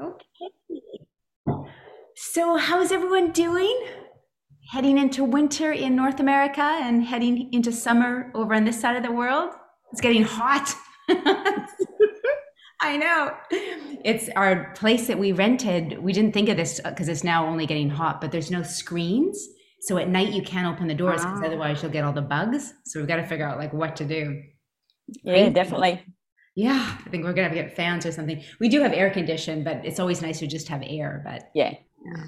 Okay. So, how's everyone doing? Heading into winter in North America and heading into summer over on this side of the world. It's getting hot. I know. It's our place that we rented. We didn't think of this because it's now only getting hot, but there's no screens. So at night you can't open the doors because Ah. otherwise you'll get all the bugs. So we've got to figure out like what to do. Yeah, definitely. Yeah, I think we're gonna have to get fans or something. We do have air condition, but it's always nice to just have air. But Yeah.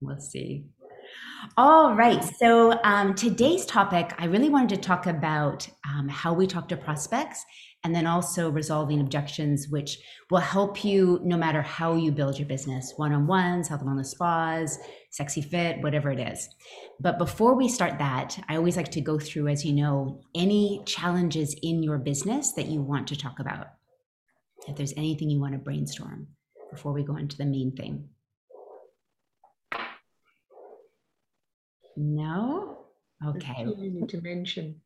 we'll see. All right. So um, today's topic, I really wanted to talk about um, how we talk to prospects and then also resolving objections, which will help you no matter how you build your business one on ones, health and wellness spas, sexy fit, whatever it is. But before we start that, I always like to go through, as you know, any challenges in your business that you want to talk about. If there's anything you want to brainstorm before we go into the main thing. No? Okay. Too many to mention.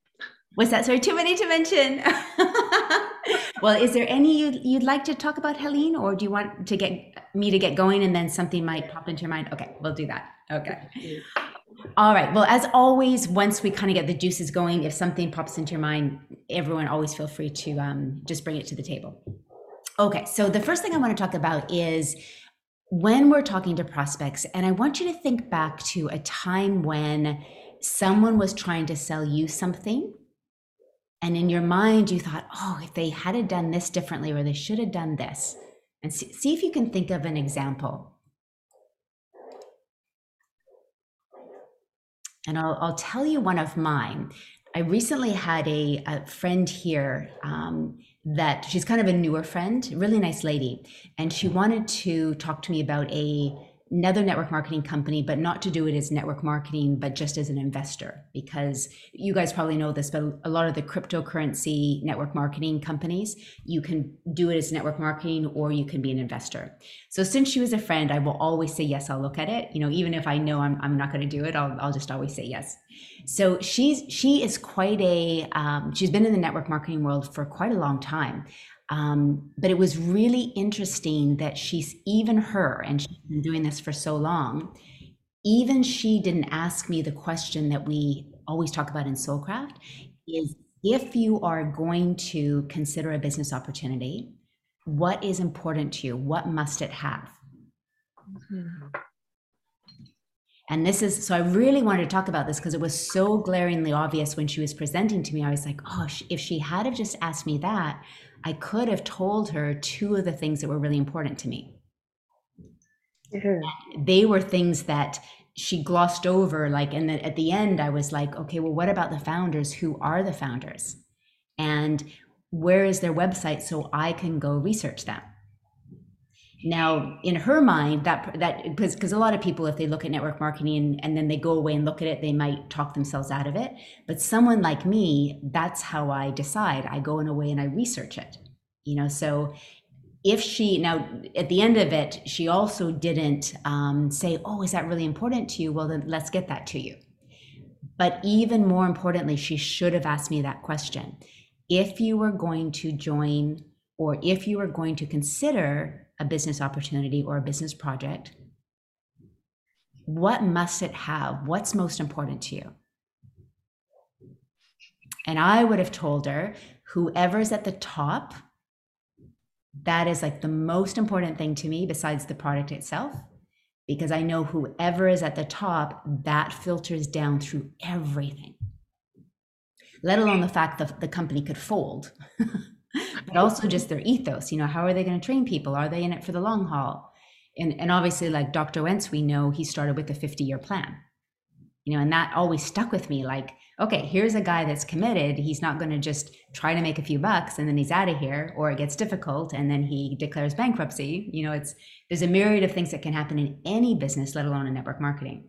Was that sorry? Too many to mention. well, is there any you'd, you'd like to talk about, Helene, or do you want to get me to get going and then something might pop into your mind? Okay, we'll do that. Okay. All right. Well, as always, once we kind of get the juices going, if something pops into your mind, everyone always feel free to um, just bring it to the table. Okay. So the first thing I want to talk about is when we're talking to prospects, and I want you to think back to a time when someone was trying to sell you something. And in your mind, you thought, oh, if they had done this differently, or they should have done this. And see, see if you can think of an example. And I'll, I'll tell you one of mine. I recently had a, a friend here um, that she's kind of a newer friend, really nice lady. And she wanted to talk to me about a another network marketing company, but not to do it as network marketing, but just as an investor. Because you guys probably know this, but a lot of the cryptocurrency network marketing companies, you can do it as network marketing or you can be an investor. So since she was a friend, I will always say yes, I'll look at it. You know, even if I know I'm, I'm not going to do it, I'll, I'll just always say yes. So she's she is quite a um, she's been in the network marketing world for quite a long time. Um, but it was really interesting that she's even her, and she's been doing this for so long. Even she didn't ask me the question that we always talk about in Soulcraft: is if you are going to consider a business opportunity, what is important to you? What must it have? Mhm. And this is so I really wanted to talk about this because it was so glaringly obvious when she was presenting to me. I was like, oh, if she had have just asked me that, I could have told her two of the things that were really important to me. Yeah. They were things that she glossed over. Like, and then at the end, I was like, okay, well, what about the founders? Who are the founders? And where is their website so I can go research them? Now, in her mind, that that because because a lot of people, if they look at network marketing and, and then they go away and look at it, they might talk themselves out of it. But someone like me, that's how I decide. I go in a way and I research it. You know, so if she now at the end of it, she also didn't um, say, "Oh, is that really important to you?" Well, then let's get that to you. But even more importantly, she should have asked me that question. If you were going to join, or if you were going to consider a business opportunity or a business project, what must it have? What's most important to you? And I would have told her whoever's at the top, that is like the most important thing to me besides the product itself. Because I know whoever is at the top, that filters down through everything, let alone the fact that the company could fold. but also just their ethos. You know, how are they going to train people? Are they in it for the long haul? And and obviously, like Dr. Wentz, we know he started with a 50 year plan. You know, and that always stuck with me. Like, okay, here's a guy that's committed. He's not going to just try to make a few bucks and then he's out of here, or it gets difficult and then he declares bankruptcy. You know, it's there's a myriad of things that can happen in any business, let alone in network marketing.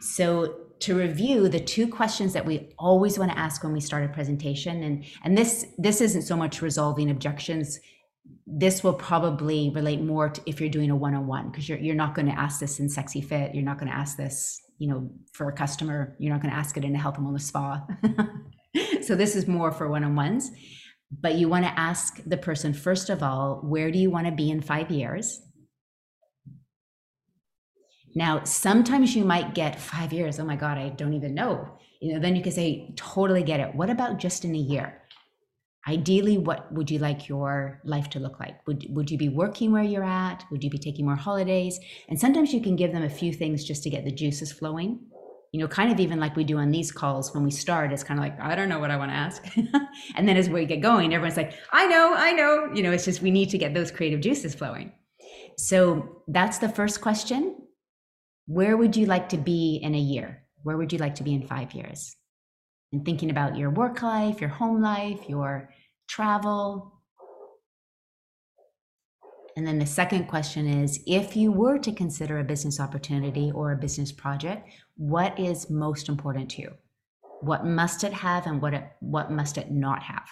So to review the two questions that we always want to ask when we start a presentation and and this this isn't so much resolving objections. This will probably relate more to if you're doing a one-on-one because you're, you're not going to ask this in sexy fit you're not going to ask this you know for a customer you're not going to ask it in a health and wellness spa. So this is more for one-on-ones. But you want to ask the person first of all where do you want to be in five years now sometimes you might get five years oh my god i don't even know. You know then you can say totally get it. What about just in a year? Ideally what would you like your life to look like? Would, would you be working where you're at? Would you be taking more holidays? And sometimes you can give them a few things just to get the juices flowing. You know kind of even like we do on these calls when we start it's kind of like i don't know what i want to ask. And then as we get going everyone's like i know i know. You know it's just we need to get those creative juices flowing. So that's the first question where would you like to be in a year where would you like to be in five years and thinking about your work life your home life your travel and then the second question is if you were to consider a business opportunity or a business project, what is most important to you? What must it have and what it, what must it not have?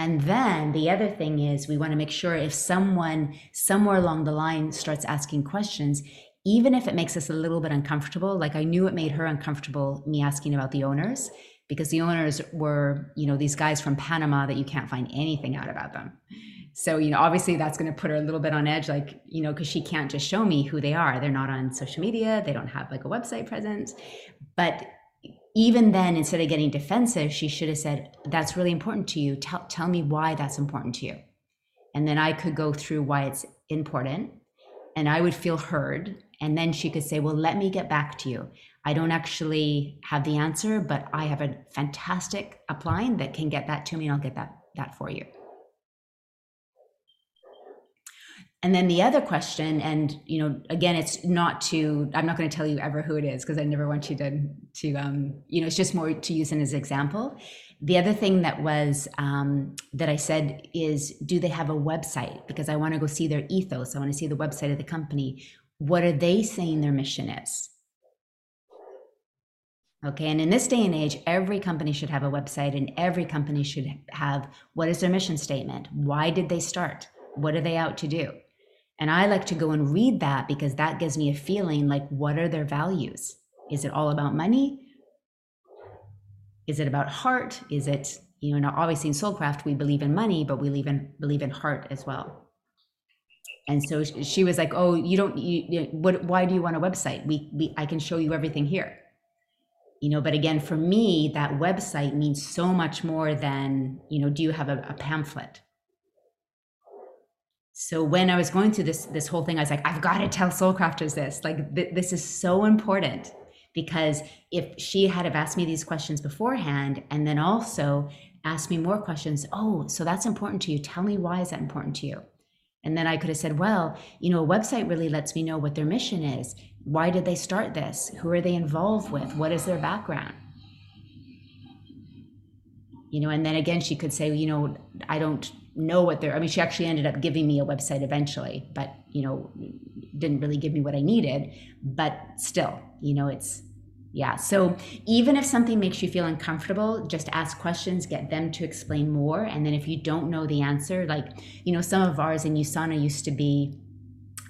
And then the other thing is we want to make sure if someone somewhere along the line starts asking questions, even if it makes us a little bit uncomfortable, like I knew it made her uncomfortable me asking about the owners because the owners were, you know, these guys from Panama that you can't find anything out about them. So, you know, obviously that's going to put her a little bit on edge, like, you know, because she can't just show me who they are. They're not on social media, they don't have like a website presence. But even then, instead of getting defensive, she should have said, That's really important to you. Tell, tell me why that's important to you. And then I could go through why it's important and I would feel heard. And then she could say, Well, let me get back to you. I don't actually have the answer, but I have a fantastic upline that can get that to me and I'll get that that for you. And then the other question, and you know, again, it's not to, I'm not going to tell you ever who it is because I never want you to, to, um, you know, it's just more to use it as an example. The other thing that was um, that I said is, do they have a website? Because I want to go see their ethos. I want to see the website of the company. What are they saying their mission is? Okay. And in this day and age, every company should have a website and every company should have what is their mission statement? Why did they start? What are they out to do? And I like to go and read that because that gives me a feeling like, what are their values? Is it all about money? Is it about heart? Is it, you know, obviously in Soulcraft, we believe in money, but we believe in, believe in heart as well. And so she was like, "Oh, you don't. You, you, what? Why do you want a website? We, we, I can show you everything here." you know but again for me that website means so much more than you know do you have a, a pamphlet so when i was going through this this whole thing i was like i've got to tell soulcrafters this like th- this is so important because if she had have asked me these questions beforehand and then also asked me more questions oh so that's important to you tell me why is that important to you and then I could have said, well, you know, a website really lets me know what their mission is. Why did they start this? Who are they involved with? What is their background? You know, and then again, she could say, you know, I don't know what they're, I mean, she actually ended up giving me a website eventually, but, you know, didn't really give me what I needed. But still, you know, it's, yeah. So even if something makes you feel uncomfortable, just ask questions, get them to explain more. And then if you don't know the answer, like, you know, some of ours in USANA used to be,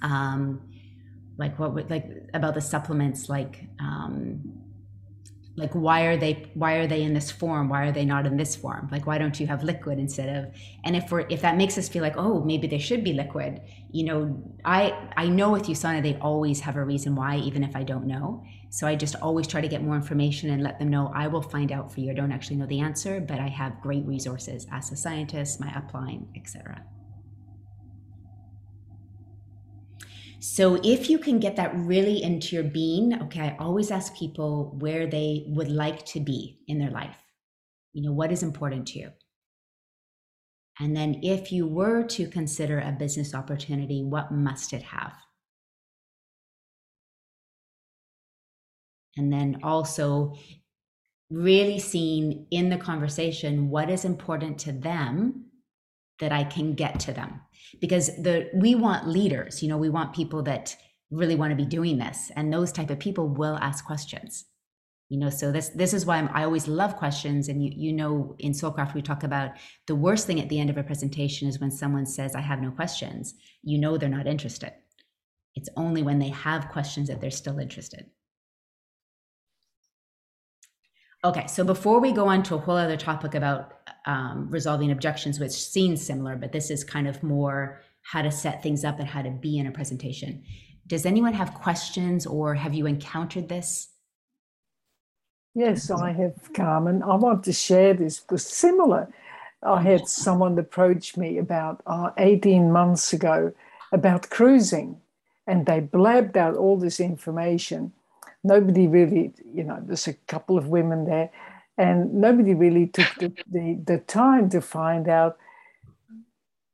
um, like what would like about the supplements, like, um, like why are they why are they in this form? Why are they not in this form? Like why don't you have liquid instead of and if we're if that makes us feel like oh maybe they should be liquid you know i i know with usana they always have a reason why even if i don't know. So i just always try to get more information and let them know i will find out for you. I don't actually know the answer but i have great resources as a scientist my upline etc So if you can get that really into your being, okay, I always ask people where they would like to be in their life. You know, what is important to you? And then if you were to consider a business opportunity, what must it have? And then also really seeing in the conversation what is important to them that I can get to them. Because the we want leaders you know we want people that really want to be doing this and those type of people will ask questions. You know so this this is why I'm, i always love questions and you you know in soulcraft we talk about the worst thing at the end of a presentation is when someone says i have no questions. You know they're not interested. It's only when they have questions that they're still interested Okay, so before we go on to a whole other topic about um, resolving objections, which seems similar, but this is kind of more how to set things up and how to be in a presentation. Does anyone have questions or have you encountered this? Yes, I have, Carmen. I want to share this because similar. I had someone approach me about uh, 18 months ago about cruising, and they blabbed out all this information. Nobody really, you know, there's a couple of women there, and nobody really took the, the, the time to find out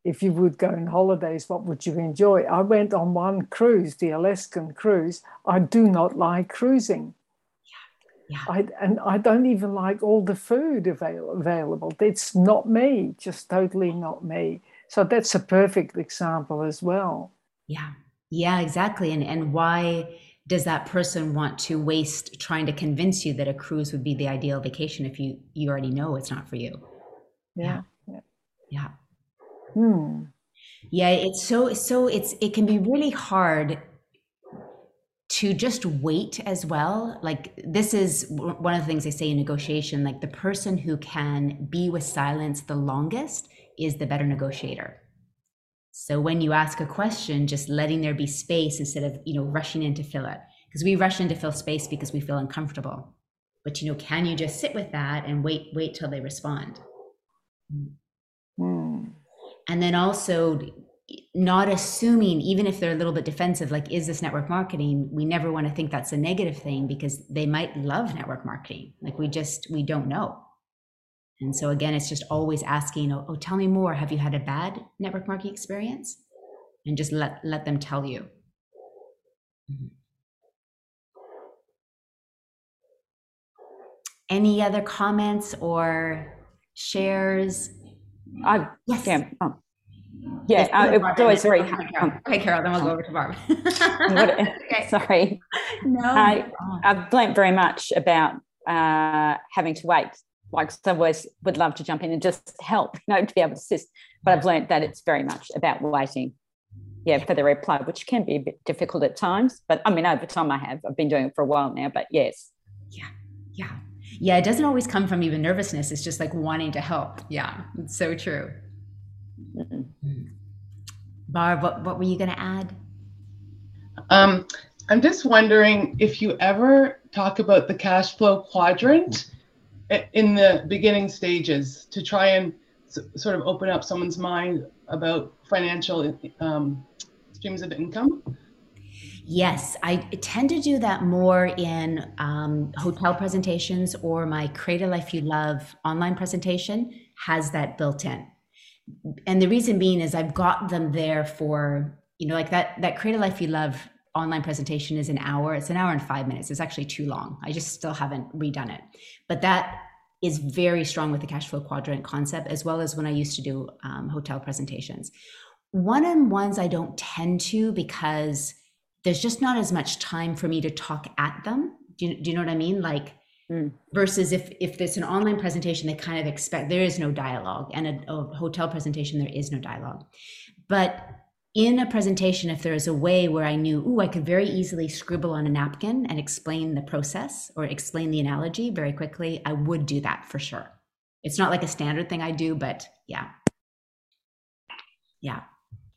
if you would go on holidays, what would you enjoy? I went on one cruise, the Alaskan cruise. I do not like cruising. Yeah. I, and I don't even like all the food avail- available. It's not me, just totally not me. So that's a perfect example as well. Yeah. Yeah, exactly. And and why does that person want to waste trying to convince you that a cruise would be the ideal vacation if you you already know it's not for you? Yeah. Yeah. Yeah. Hmm. Yeah, it's so so it's it can be really hard to just wait as well like this is one of the things they say in negotiation like the person who can be with silence the longest is the better negotiator so when you ask a question just letting there be space instead of you know rushing in to fill it. Because we rush in to fill space because we feel uncomfortable. But you know can you just sit with that and wait wait till they respond? Hmm. and then also not assuming even if they're a little bit defensive like is this network marketing? We never want to think that's a negative thing because they might love network marketing. Like we just we don't know and so again it's just always asking oh, oh tell me more have you had a bad network marketing experience and just let let them tell you Mhm. any other comments or shares I yes yeah. Oh. Yeah, Yes, uh, go ahead, it's always Barb. very. Okay, Carol. Okay, Carol, then we'll go over to Barb. What- okay. Sorry, No. I- I've learnt very much about uh, having to wait. Like some always would love to jump in and just help, you know, to be able to assist. But I've learned that it's very much about waiting. Yeah, for the reply, which can be a bit difficult at times. But I mean, over time, I have. I've been doing it for a while now. But yes, yeah. Yeah, Yeah. it doesn't always come from even nervousness. It's just like wanting to help. Yeah, it's so true. Mm. Barb, what, what were you going to add? Um, I'm just wondering if you ever talk about the cash flow quadrant i- in the beginning stages to try and sort of open up someone's mind about financial um, streams of income. Yes, I tend to do that more in um, hotel presentations or my Create a Life You Love online presentation has that built in. And the reason being is I've got them there for, you know, like that that Create a Life You Love online presentation is an hour. It's an hour and five minutes. It's actually too long. I just still haven't redone it. But that is very strong with the cash flow quadrant concept, as well as when I used to do um, hotel presentations. One on ones I don't tend to because there's just not as much time for me to talk at them. Do you, do you know what I mean? Like Mm. versus if if it's an online presentation, they kind of expect there is no dialogue, and a, a hotel presentation there is no dialogue. But in a presentation, if there is a way where I knew, ooh, I could very easily scribble on a napkin and explain the process or explain the analogy very quickly, I would do that for sure. It's not like a standard thing I do, but yeah. Yeah.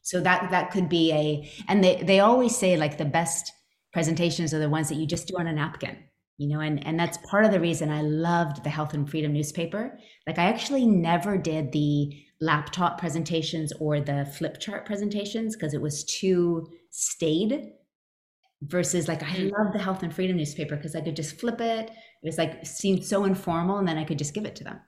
So that that could be a and they they always say like the best presentations are the ones that you just do on a napkin you know and and that's part of the reason i loved the health and freedom newspaper like i actually never did the laptop presentations or the flip chart presentations because it was too staid versus like i mm. love the health and freedom newspaper because i could just flip it it was like seemed so informal and then i could just give it to them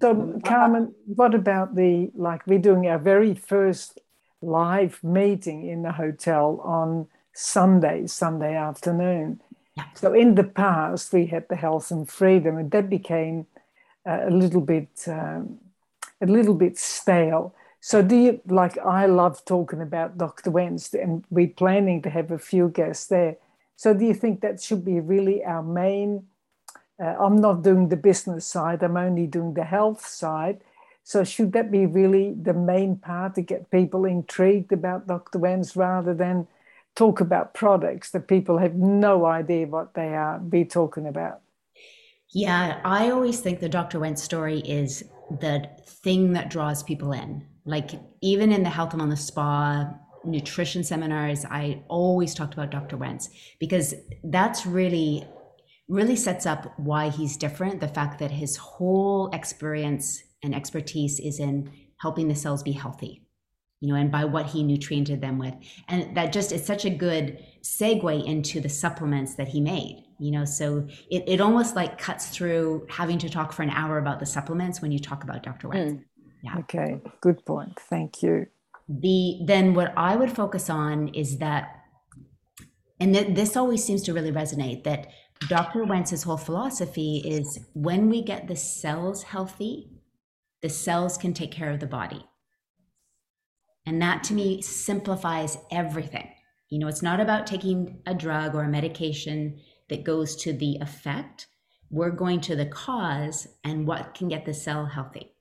So, mm. Carmen, what about the like we're doing our very first live meeting in the hotel on Sunday, Sunday afternoon. Yeah. So, in the past, we had the health and freedom, and that became a little bit um, a little bit stale. So, do you like? I love talking about Dr. Wednesday, and we're planning to have a few guests there. So, do you think that should be really our main? Uh, I'm not doing the business side, I'm only doing the health side. So, should that be really the main part to get people intrigued about Dr. Wentz rather than talk about products that people have no idea what they are be talking about. Yeah, I always think the Dr. Wentz story is the thing that draws people in. Like even in the health and wellness spa nutrition seminars, I always talked about Dr. Wentz because that's really really sets up why he's different. The fact that his whole experience and expertise is in helping the cells be healthy, you know, and by what he nutriented them with. And that just is such a good segue into the supplements that he made, you know. So it, it almost like cuts through having to talk for an hour about the supplements when you talk about Dr. Wentz. Mm. Yeah. Okay, good point. Thank you. The then what I would focus on is that, and th- this always seems to really resonate that Dr. Wentz's whole philosophy is when we get the cells healthy, the cells can take care of the body. And that to me simplifies everything. You know, it's not about taking a drug or a medication that goes to the effect. We're going to the cause and what can get the cell healthy.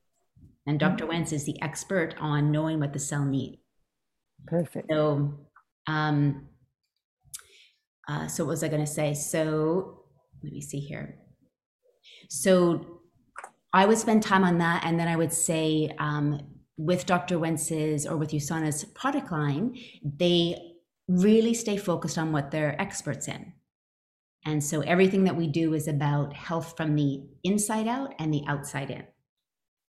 And Dr. Mm-hmm. Wentz is the expert on knowing what the cell needs. Perfect. So, um, uh, so what was I going to say? So let me see here. So I would spend time on that, and then I would say um, with Dr. Wentz's or with USANA's product line, they really stay focused on what they're experts in. And so everything that we do is about health from the inside out and the outside in.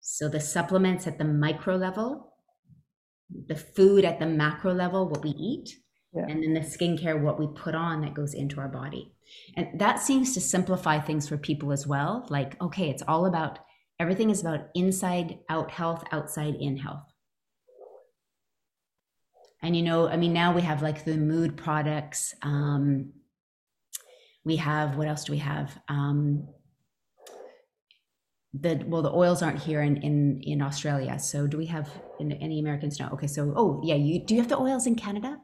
So the supplements at the micro level, the food at the macro level, what we eat, yeah. and then the skincare, what we put on that goes into our body. And that seems to simplify things for people as well. Like, okay, it's all about everything is about inside out health, outside in health. And you know, I mean, now we have like the mood products. Um, we have what else do we have? Um, the well, the oils aren't here in in in Australia. So do we have any Americans? No. Okay, so oh yeah, you do you have the oils in Canada?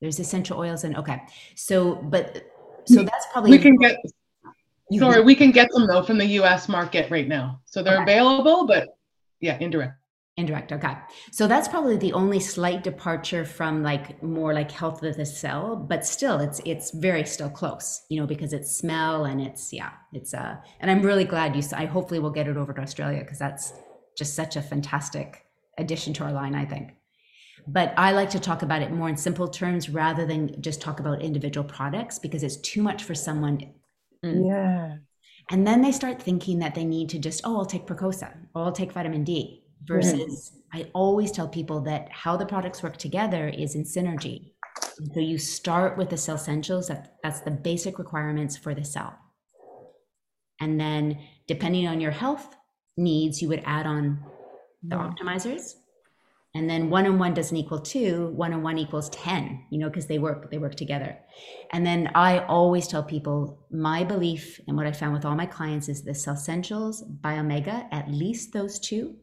There's essential oils and okay. So but so that's probably we can get sorry, we can get them though from the US market right now. So they're okay. available, but yeah, indirect. Indirect, okay. So that's probably the only slight departure from like more like health of the cell, but still it's it's very still close, you know, because it's smell and it's yeah, it's uh and I'm really glad you I hopefully we'll get it over to Australia because that's just such a fantastic addition to our line, I think but I like to talk about it more in simple terms rather than just talk about individual products because it's too much for someone. Mm. Yeah. And then they start thinking that they need to just, oh, I'll take Procosa or I'll take vitamin D. Versus, I always tell people that how the products work together is in synergy. So you start with the cell essentials, that, that's the basic requirements for the cell. And then, depending on your health needs, you would add on the optimizers and then one on one doesn't equal two one on one equals 10 you know because they work they work together and then i always tell people my belief and what i found with all my clients is the cell essentials biomega at least those two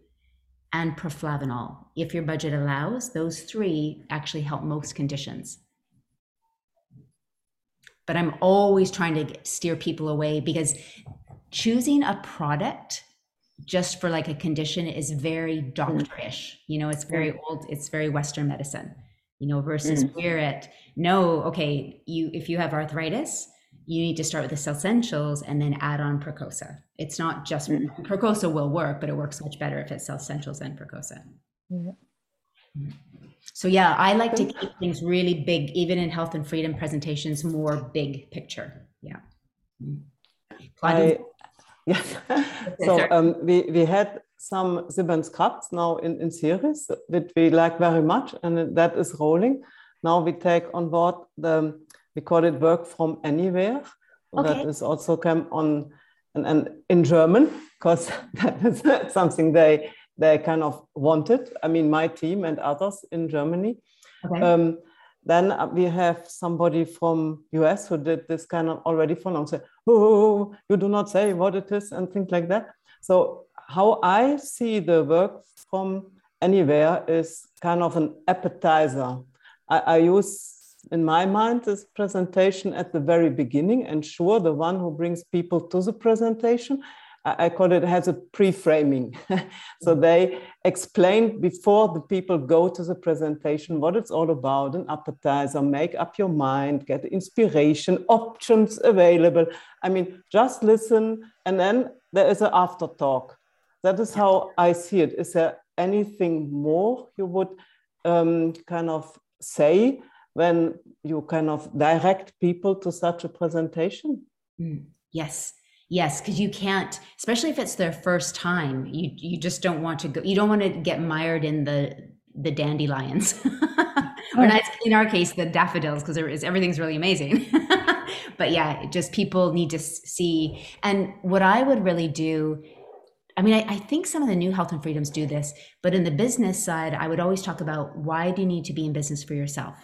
and proflavanol if your budget allows those three actually help most conditions but i'm always trying to steer people away because choosing a product just for like a condition is very mm. doctorish. You know, it's very old, it's very Western medicine, you know, versus mm. we're at no, okay, you if you have arthritis, you need to start with the cell essentials and then add on Procosa. It's not just mm. Procosa will work, but it works much better if it's cell essentials and Procosa. Yeah. Mm. So yeah, I like to keep things really big, even in health and freedom presentations, more big picture. Yeah. I, yeah. so um, we, we had some Siemens cups now in, in series that we like very much, and that is rolling. Now we take on board the, we call it work from anywhere. Okay. That is also come on and, and in German, because that is something they they kind of wanted. I mean, my team and others in Germany. Okay. Um, then uh, we have somebody from US who did this kind of already for long. Say, oh, you do not say what it is and things like that. So how I see the work from anywhere is kind of an appetizer. I, I use in my mind this presentation at the very beginning, and sure, the one who brings people to the presentation. I, call it has a pre-framing. so they explain before the people go to the presentation what it's all about, an appetizer, make up your mind, get inspiration, options available. I mean, just listen, and then there is an after talk. That is how I see it. Is there anything more you would um, kind of say when you kind of direct people to such a presentation? Mm, yes. Yes, because you can't, especially if it's their first time. You you just don't want to go. You don't want to get mired in the the dandelions, or not in our case the daffodils, because everything's really amazing. but yeah, just people need to see. And what I would really do I mean, I, I, think some of the new health and freedoms do this, but in the business side, I would always talk about why do you need to be in business for yourself?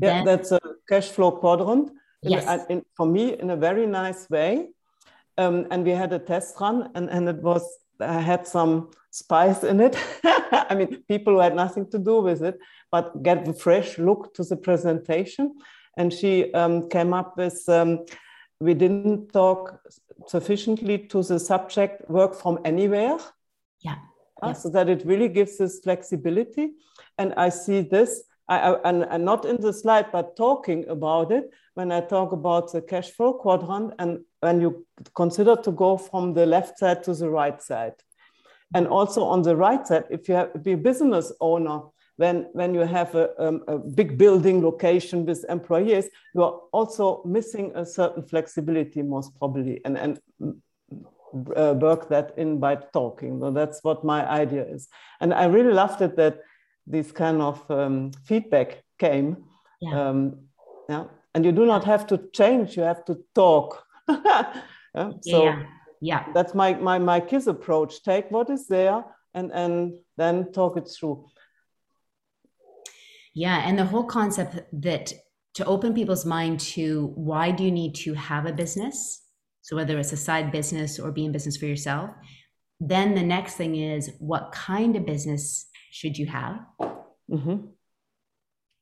Yeah, that's a cash flow quadrant. Yes. In, in, for me, in a very nice way. Um, and we had a test run, and, and it was, I had some spice in it. I mean, people who had nothing to do with it, but get a fresh look to the presentation. And she um, came up with, um, we didn't talk sufficiently to the subject work from anywhere. Yeah. Uh, So that it really gives this flexibility. And I see this, I, I, and, and not in the slide, but talking about it when I talk about the cash flow quadrant and when you consider to go from the left side to the right side. And also on the right side, if you have, be a business owner, when, when you have a, um, a big building location with employees, you are also missing a certain flexibility, most probably, and, and uh, work that in by talking. So that's what my idea is. And I really loved it that this kind of um, feedback came. Yeah. Um, yeah. And you do not have to change, you have to talk. yeah. So yeah. yeah. That's my, my, my KISS approach. Take what is there and, and then talk it through. Yeah. And the whole concept that to open people's mind to why do you need to have a business? So whether it's a side business or be in business for yourself, then the next thing is what kind of business should you have? Mm-hmm.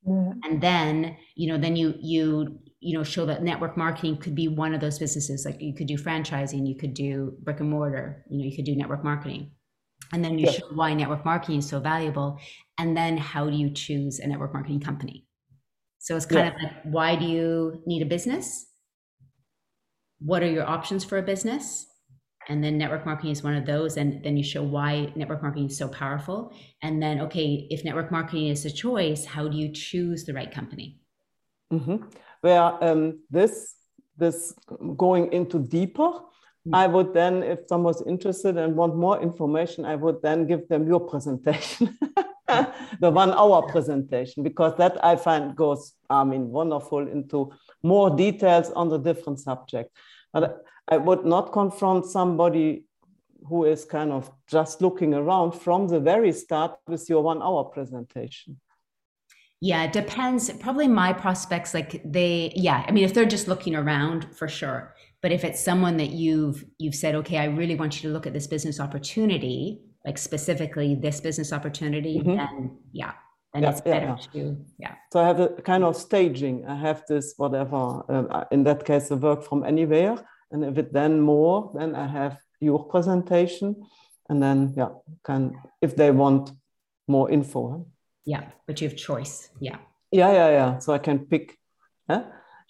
Yeah. And then, you know, then you you you know show that network marketing could be one of those businesses. Like you could do franchising, you could do brick and mortar, you know, you could do network marketing and then you show why network marketing is so valuable and then how do you choose a network marketing company so it's kind yeah. of like why do you need a business what are your options for a business and then network marketing is one of those and then you show why network marketing is so powerful and then okay if network marketing is a choice how do you choose the right company mm-hmm. where um, this this going into deeper I would then, if someone's interested and want more information, I would then give them your presentation, the one hour presentation, because that I find goes, I mean, wonderful into more details on the different subject. But I would not confront somebody who is kind of just looking around from the very start with your one hour presentation. Yeah, it depends. Probably my prospects, like they, yeah, I mean, if they're just looking around for sure but if it's someone that you've you've said okay i really want you to look at this business opportunity like specifically this business opportunity mm-hmm. then yeah then yeah, it's better yeah, to yeah so i have a kind of staging i have this whatever uh, in that case the work from anywhere and if it then more then i have your presentation and then yeah can if they want more info yeah but you have choice yeah yeah yeah yeah so i can pick huh?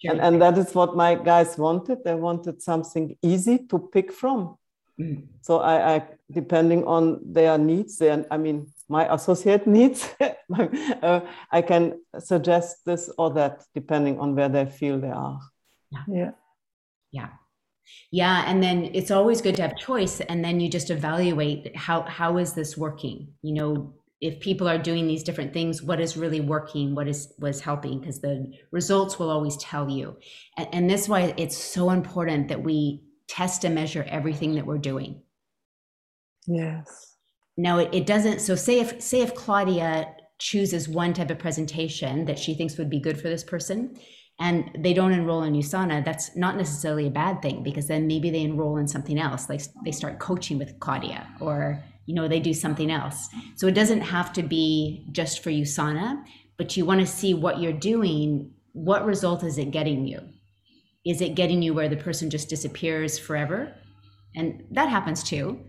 And, and that is what my guys wanted. They wanted something easy to pick from. Mm. So I, I, depending on their needs, their, I mean, my associate needs, uh, I can suggest this or that depending on where they feel they are. Yeah. Yeah. Yeah. Yeah, and then it's always good to have choice, and then you just evaluate how how is this working. You know, if people are doing these different things what is really working? What is was helping? Because the results will always tell you. And, and is why it's so important that we test and measure everything that we're doing. Yes. Now it, it doesn't so say if say if claudia chooses one type of presentation that she thinks would be good for this person and they don't enroll in USANA, that's not necessarily a bad thing because then maybe they enroll in something else, like they start coaching with Claudia or you know they do something else so it doesn't have to be just for usana but you want to see what you're doing what result is it getting you is it getting you where the person just disappears forever and that happens too.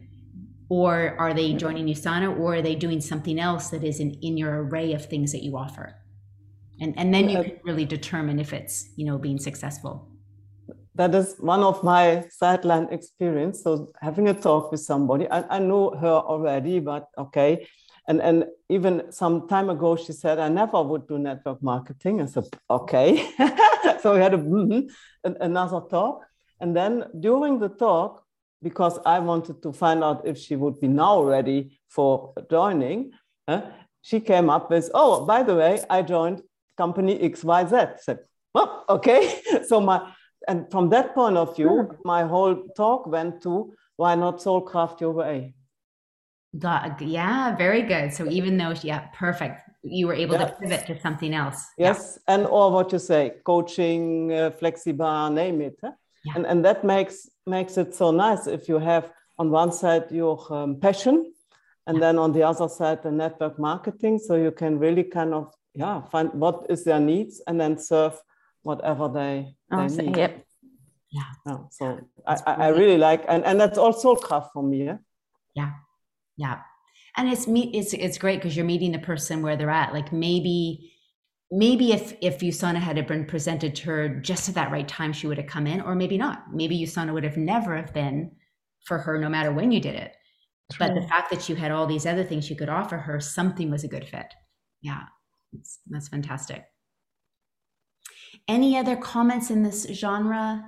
Or are they joining USANA, or are they doing something else that is in, in your array of things that you offer? And and then you can really determine if it's you know being successful. That is one of my sideline experience. So having a talk with somebody, I, I know her already, but okay. And and even some time ago, she said, I never would do network marketing. I said, okay. so we had a, mm-hmm, another talk. And then during the talk, because I wanted to find out if she would be now ready for joining, uh, she came up with, oh, by the way, I joined company XYZ. Said, well, okay. so my, and from that point of view, my whole talk went to why not Soulcraft your way? Got, yeah, very good. So even though, yeah, perfect. You were able yeah. to pivot to something else. Yes, yeah. and or what you say, coaching, uh, flexible, name it. Huh? Yeah. And and that makes makes it so nice if you have on one side your um, passion, and then on the other side the network marketing, so you can really kind of yeah find what is their needs and then serve whatever they, they need. Yep. Yeah. yeah so I, I really like and and that's also craft for me. Yeah. Yeah yeah and it's me it's it's great because you're meeting the person where they're at like maybe maybe if if usana had been presented to her just at that right time she would have come in or maybe not maybe usana would have never have been for her no matter when you did it but the fact that you had all these other things you could offer her something was a good fit yeah that's fantastic any other comments in this genre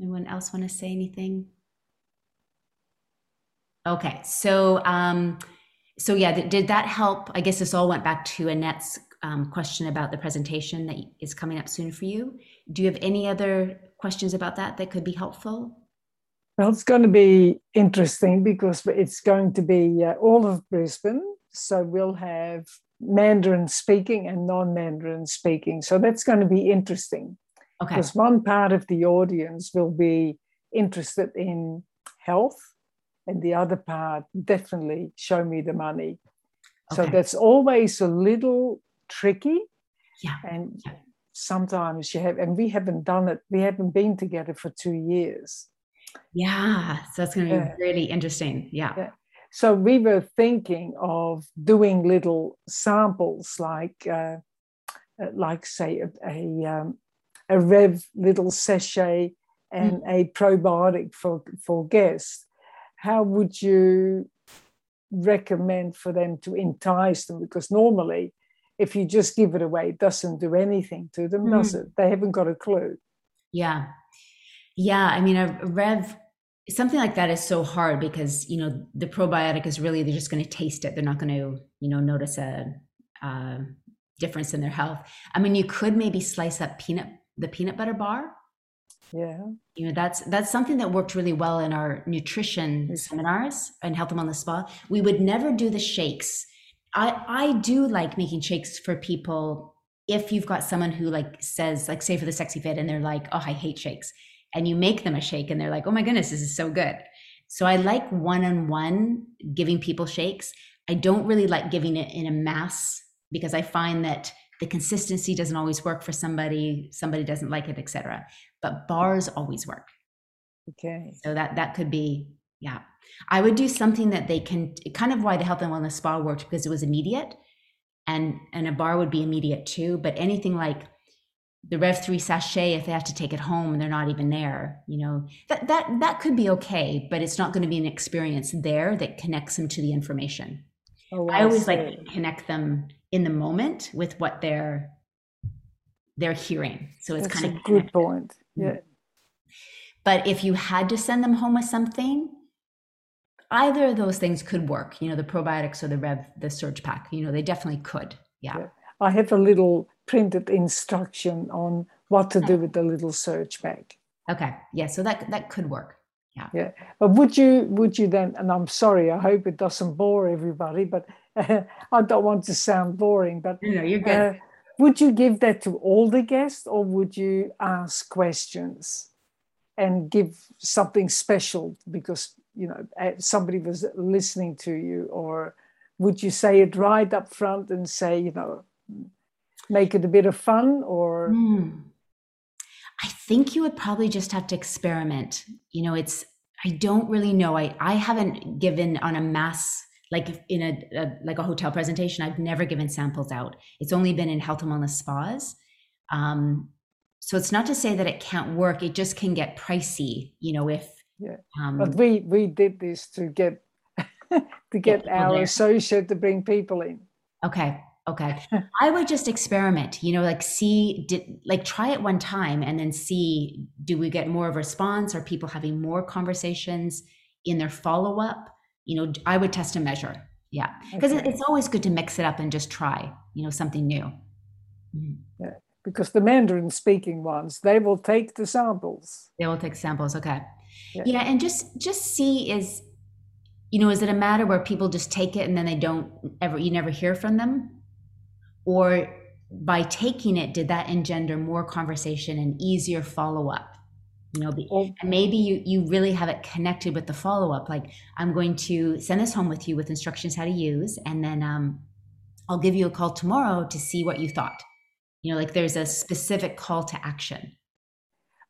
anyone else want to say anything Okay, so um, so yeah, th- did that help? I guess this all went back to Annette's um, question about the presentation that is coming up soon for you. Do you have any other questions about that that could be helpful? Well, it's going to be interesting because it's going to be uh, all of Brisbane. So we'll have Mandarin speaking and non Mandarin speaking. So that's going to be interesting. Okay. Because one part of the audience will be interested in health and the other part definitely show me the money okay. so that's always a little tricky yeah and sometimes you have and we haven't done it we haven't been together for two years yeah so that's going to be yeah. really interesting yeah. yeah. So we were thinking of doing little samples like uh, uh like say a, a, um, a rev little sachet and mm. a probiotic for for guests how would you recommend for them to entice them? Because normally, if you just give it away, it doesn't do anything to them, mm. does it? They haven't got a clue. Yeah. Yeah. I mean, a Rev, something like that is so hard because, you know, the probiotic is really, they're just going to taste it. They're not going to, you know, notice a, a difference in their health. I mean, you could maybe slice up peanut, the peanut butter bar. Yeah. You know that's that's something that worked really well in our nutrition mm-hmm. seminars and health and wellness spa. We would never do the shakes. I i do like making shakes for people if you've got someone who like says like say for the sexy fit and they're like oh i hate shakes and you make them a shake and they're like oh my goodness this is so good. So i like one-on-one giving people shakes. I don't really like giving it in a mass because i find that the consistency doesn't always work for somebody somebody doesn't like it etc but bars always work. Okay. So that that could be yeah. I would do something that they can kind of why the health and wellness spa worked because it was immediate and and a bar would be immediate too but anything like the rev 3 sachet if they have to take it home and they're not even there you know that that that could be okay but it's not going to be an experience there that connects them to the information oh, i always like to connect them in the moment with what they're they're hearing. So it's That's kind of good point. Mm-hmm. Yeah. But if you had to send them home with something, either of those things could work. You know, the probiotics or the Rev, the Surge Pack. You know, they definitely could. Yeah. yeah. I have a little printed instruction on what to do with the little Surge Pack. Okay. Yeah. So that that could work. Yeah. Yeah. But would you would you then? And I'm sorry. I hope it doesn't bore everybody. But I don't want to sound boring, but no, you're good. Uh, would you give that to all the guests, or would you ask questions and give something special because you know uh, somebody was listening to you, or would you say it right up front and say you know make it a bit of fun, or? Mm. I think you would probably just have to experiment. You know, it's I don't really know. I I haven't given on a mass like in a, a, like a hotel presentation. I've never given samples out. It's only been in health and wellness spas. Um, so it's not to say that it can't work. It just can get pricey. You know, if Yeah. um, But we we did this to get to get people our there. associate to bring people in. Okay. Okay. I would just experiment, you know, like see, did, like try it one time and then see do we get more of a response? Are people having more conversations in their follow up? You know, I would test and measure. Yeah. Because Okay. it's always good to mix it up and just try, you know, something new. Mhm. because the Mandarin speaking ones, they will take the samples. They will take samples. Okay. Yeah. Yeah. And just, just see is, you know, is it a matter where people just take it and then they don't ever, you never hear from them? Or by taking it, did that engender more conversation and easier follow up? You know, and maybe you, you really have it connected with the follow up. Like, I'm going to send this home with you with instructions how to use, and then um, I'll give you a call tomorrow to see what you thought. You know, like there's a specific call to action.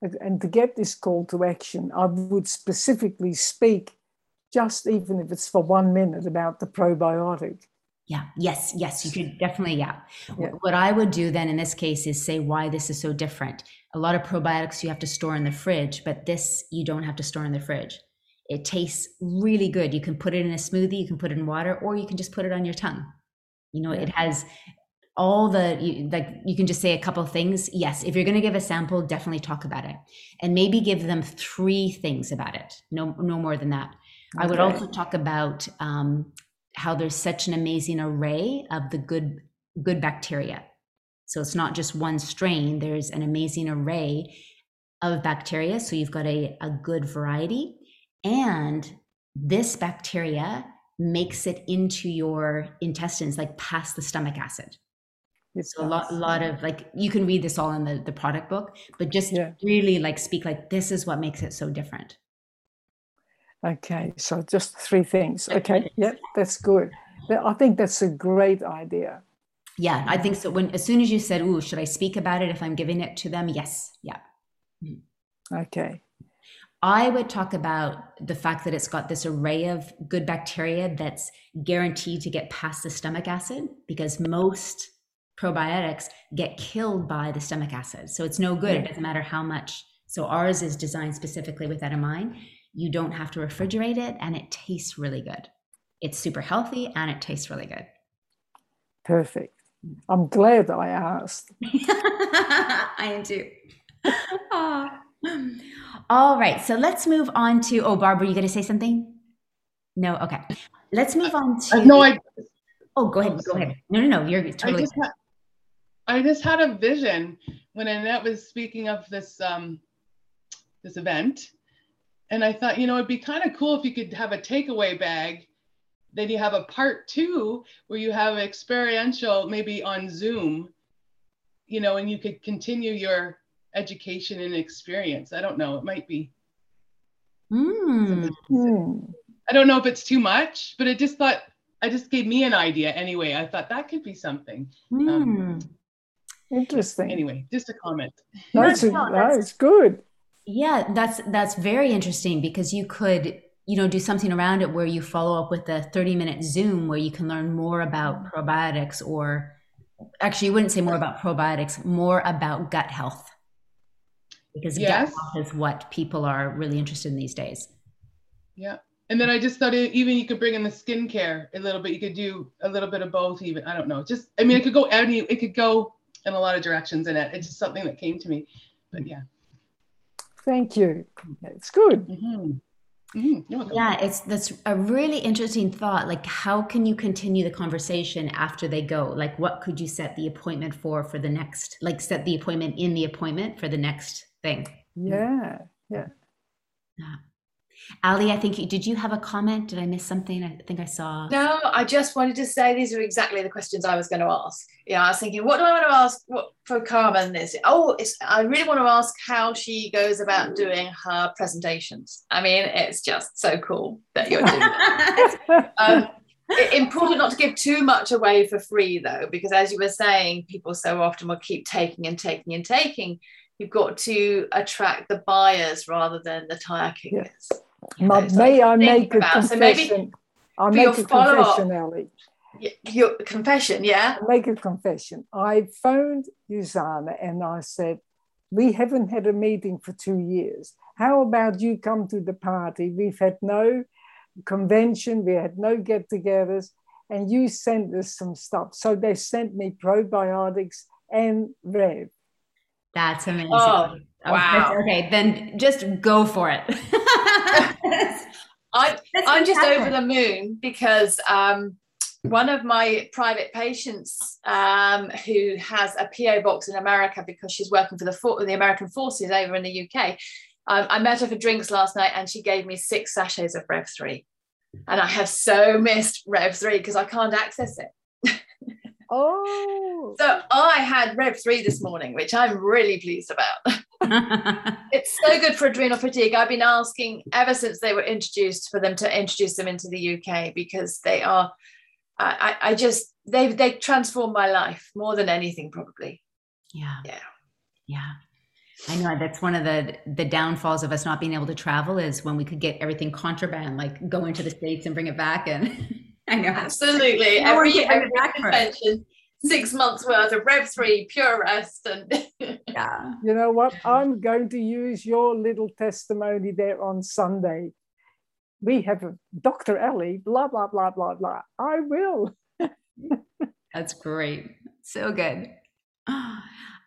and to get this call to action, I would specifically speak, just even if it's for one minute, about the probiotic. Yeah. Yes. Yes. You could definitely. Yeah. Yeah. What I would do then in this case is say why this is so different. A lot of probiotics you have to store in the fridge, but this you don't have to store in the fridge. It tastes really good. You can put it in a smoothie, you can put it in water, or you can just put it on your tongue. You know, it has all the you, like you can just say a couple of things. Yes, if you're going to give a sample, definitely talk about it, and maybe give them three things about it. No, no more than that. I would also talk about um, how there's such an amazing array of the good good bacteria. So it's not just one strain. There's an amazing array of bacteria. So you've got a, a good variety, and this bacteria makes it into your intestines, like past the stomach acid. It's So a lot, lot of like you can read this all in the the product book, but just Yeah. really like speak like this is what makes it so different. Okay, so just three things. Okay, yeah, that's good. I think that's a great idea. Yeah, I think so. When as soon as you said, "Ooh, should I speak about it if I'm giving it to them?" Yes, yeah. Mm-hmm. Okay, I would talk about the fact that it's got this array of good bacteria that's guaranteed to get past the stomach acid because most probiotics get killed by the stomach acid. So it's no good. It doesn't matter how much. So ours is designed specifically with that in mind. You don't have to refrigerate it and it tastes really good. It's super healthy and it tastes really good. perfect. I'm glad that I asked. I am too. Aw. All right, so let's move on to. Oh, Barbara, you going to say something? No. Okay. Let's move on to. Uh, no, I Oh, go ahead. Oh, go ahead. No, no, no. You're I totally. just had, I just had a vision when Annette was speaking of this um, this event, and I thought, you know, it'd be kind of cool if you could have a takeaway bag. Then you have a part two where you have experiential, maybe on Zoom, you know, and you could continue your education and experience. I don't know. It might be. Mm. Hmm. I don't know if it's too much, but it just thought. I just gave me an idea anyway. I thought that could be something. Mm. Interesting. Anyway, just a comment. That's, No, no, that's good. Yeah, that's that's very interesting because you could, you know, do something around it where you follow up with a 30 minute Zoom where you can learn more about mm-hmm. probiotics or actually you wouldn't say more about probiotics, more about gut health. Because Yes. gut health is what people are really interested in these days. Yeah. And then I just thought it, even you could bring in the skincare a little bit. You could do a little bit of both, even. I don't know. Just, I mean, it could go any, it could go in a lot of directions in it. It's just something that came to me. But yeah. Thank you. It's good. hmm hmm You're welcome. Yeah, it's that's a really interesting thought. Like how can you continue the conversation after they go? Like what could you set the appointment for for the next like set the appointment in the appointment for the next thing? Yeah, yeah. yeah. Ali, I think you, did you have a comment? Did I miss something? I think I saw. No, I just wanted to say these are exactly the questions I was going to ask. Yeah, I was thinking, what do I want to ask what, for Carmen? Is oh, it's I really want to ask how she goes about doing her presentations. I mean, it's just so cool that you're doing that. Um, important not to give too much away for free though, because as you were saying, people so often will keep taking and taking and taking. You've got to attract the buyers rather than the tire kickers. Ma- That's may I make a about. So confession? I make a confession, Ellie. your confession, yeah. I make a confession. I phoned Usana and I said, We haven't had a meeting for two years. How about you come to the party? We've had no convention, we had no get togethers, and you sent us some stuff. So they sent me probiotics and Rev. That's amazing. Oh, Okay, wow. Okay, then just go for it. I, I'm just over the moon because um, one of my private patients um, who has a PO box in America because she's working for the, for- the American forces over in the UK. Um, I met her for drinks last night and she gave me six sachets of Rev 3. And I have so missed Rev 3 because I can't access it. Oh, So I had Rev 3 this morning, which I'm really pleased about. it's so good for adrenal fatigue. I've been asking ever since they were introduced for them to introduce them into the UK because they are, I, I just, they they transformed my life more than anything, probably. yeah. Yeah. Yeah. I know that's one of the the downfalls of us not being able to travel is when we could get everything contraband, like go into the states and bring it back. And I know Absolutely. Every can bring it every back convention, six months worth of Rev 3 pure rest. And Yeah. you know what? I'm going to use your little testimony there on Sunday. We have a Dr. Ellie, blah, blah, blah, blah, blah. I will. That's great. So good.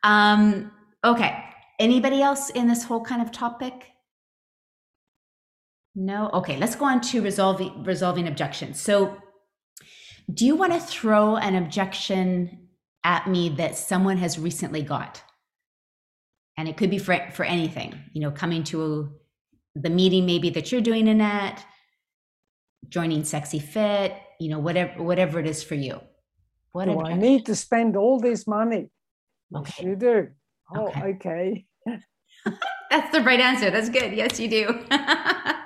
Um, okay. Anybody else in this whole kind of topic? No? Okay, let's go on to resolving resolving objections. So do you want to throw an objection at me that someone has recently got? And it could be for for anything, you know, coming to the meeting maybe that you're doing, Annette, joining Sexy Fit, you know, whatever whatever it is for you. What Do I need to spend all this money? Yes, Okay. you do. Oh, Okay. okay. That's the right answer. That's good. Yes, you do.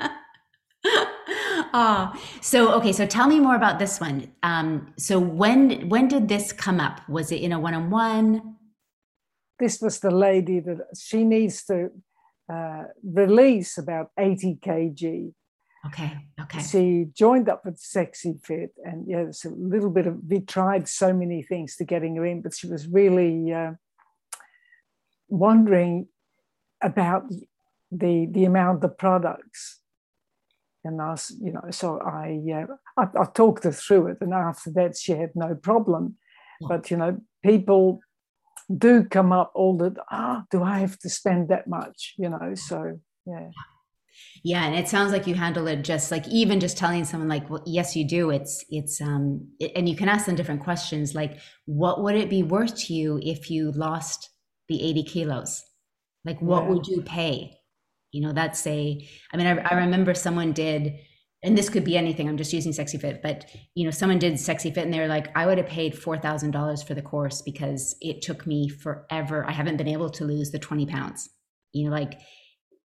Ah, so okay. So tell me more about this one. Um, so when when did this come up? Was it in a one on one? This was the lady that she needs to uh, release about 80 kg. Okay. Okay. She joined up with Sexy Fit, and yeah, it's a little bit of. We tried so many things to getting her in, but she was really uh, wondering about the the amount of products. And I, was, you know, so I, uh, I I talked her through it, and after that she had no problem. Yeah. But you know, people do come up all the ah, do I have to spend that much? You know, so yeah. Yeah, and it sounds like you handle it just like even just telling someone like, well, yes, you do. It's it's um, it, and you can ask them different questions like, what would it be worth to you if you lost the eighty kilos? Like, what Yeah. would you pay? You know, that's a. I mean, I, I remember someone did, and this could be anything. I'm just using Sexy Fit, but you know, someone did Sexy Fit, and they were like, I would have paid four thousand dollars for the course because it took me forever. I haven't been able to lose the twenty pounds. You know, like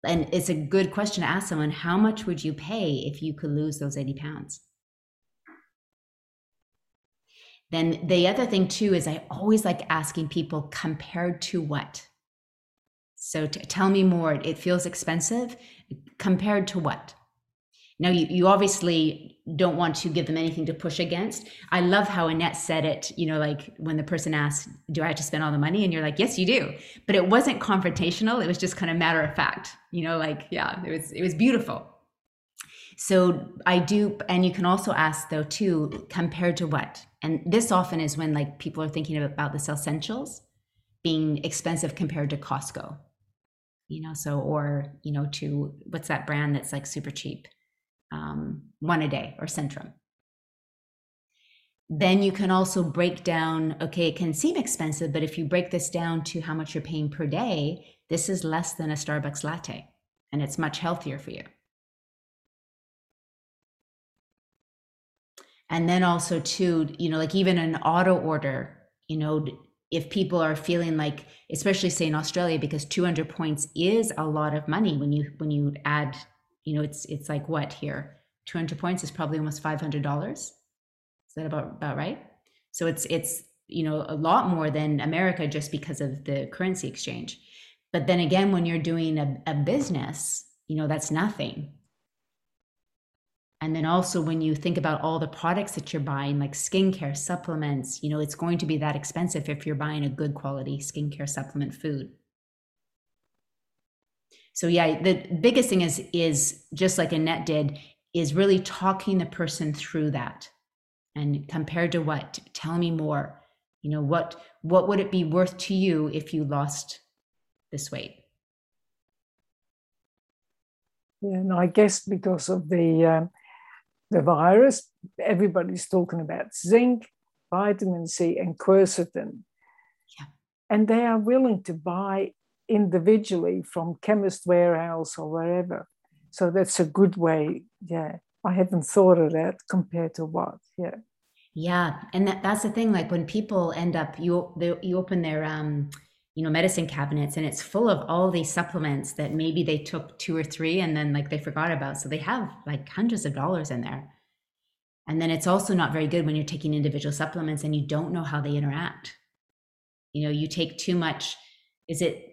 and it's a good question to ask someone how much would you pay if you could lose those 80 pounds then the other thing too is i always like asking people compared to what so t- tell me more. It feels expensive. Compared to what? Now you, you obviously don't want to give them anything to push against. I love how annette said it you know like when the person asked do i have to spend all the money? And you're like yes you do. But it wasn't confrontational. It was just kind of matter of fact you know like yeah it was it was beautiful. So i do and you can also ask though too compared to what? And this often is when like people are thinking about the essentials being expensive compared to costco you know so or you know to what's that brand that's like super cheap? Um, one a day or centrum. Then you can also break down okay it can seem expensive but if you break this down to how much you're paying per day this is less than a starbucks latte and it's much healthier for you. And then also too you know like even an auto order you know if people are feeling like especially say in australia because 200 points is a lot of money when you when you add you know it's it's like what here? 200 points is probably almost $500 is that about about right? So it's it's you know a lot more than america just because of the currency exchange. But then again when you're doing a, a business you know that's nothing And then also when you think about all the products that you're buying, like skincare, supplements, you know, it's going to be that expensive if you're buying a good quality skincare supplement food. So yeah, the biggest thing is is just like Annette did, is really talking the person through that. And compared to what? Tell me more. You know, what what would it be worth to you if you lost this weight? Yeah, and I guess because of the um, the virus, everybody's talking about zinc, vitamin C, and quercetin. Yeah. And they are willing to buy individually from chemist warehouse or wherever. So that's a good way. Yeah. I haven't thought of that compared to what. Yeah. Yeah. And that, that's the thing. Like when people end up, you, they, you open their, um, you know, medicine cabinets and it's full of all these supplements that maybe they took two or three and then like they forgot about. So they have like hundreds of dollars in there. And then it's also not very good when you're taking individual supplements and you don't know how they interact. You know, you take too much. Is it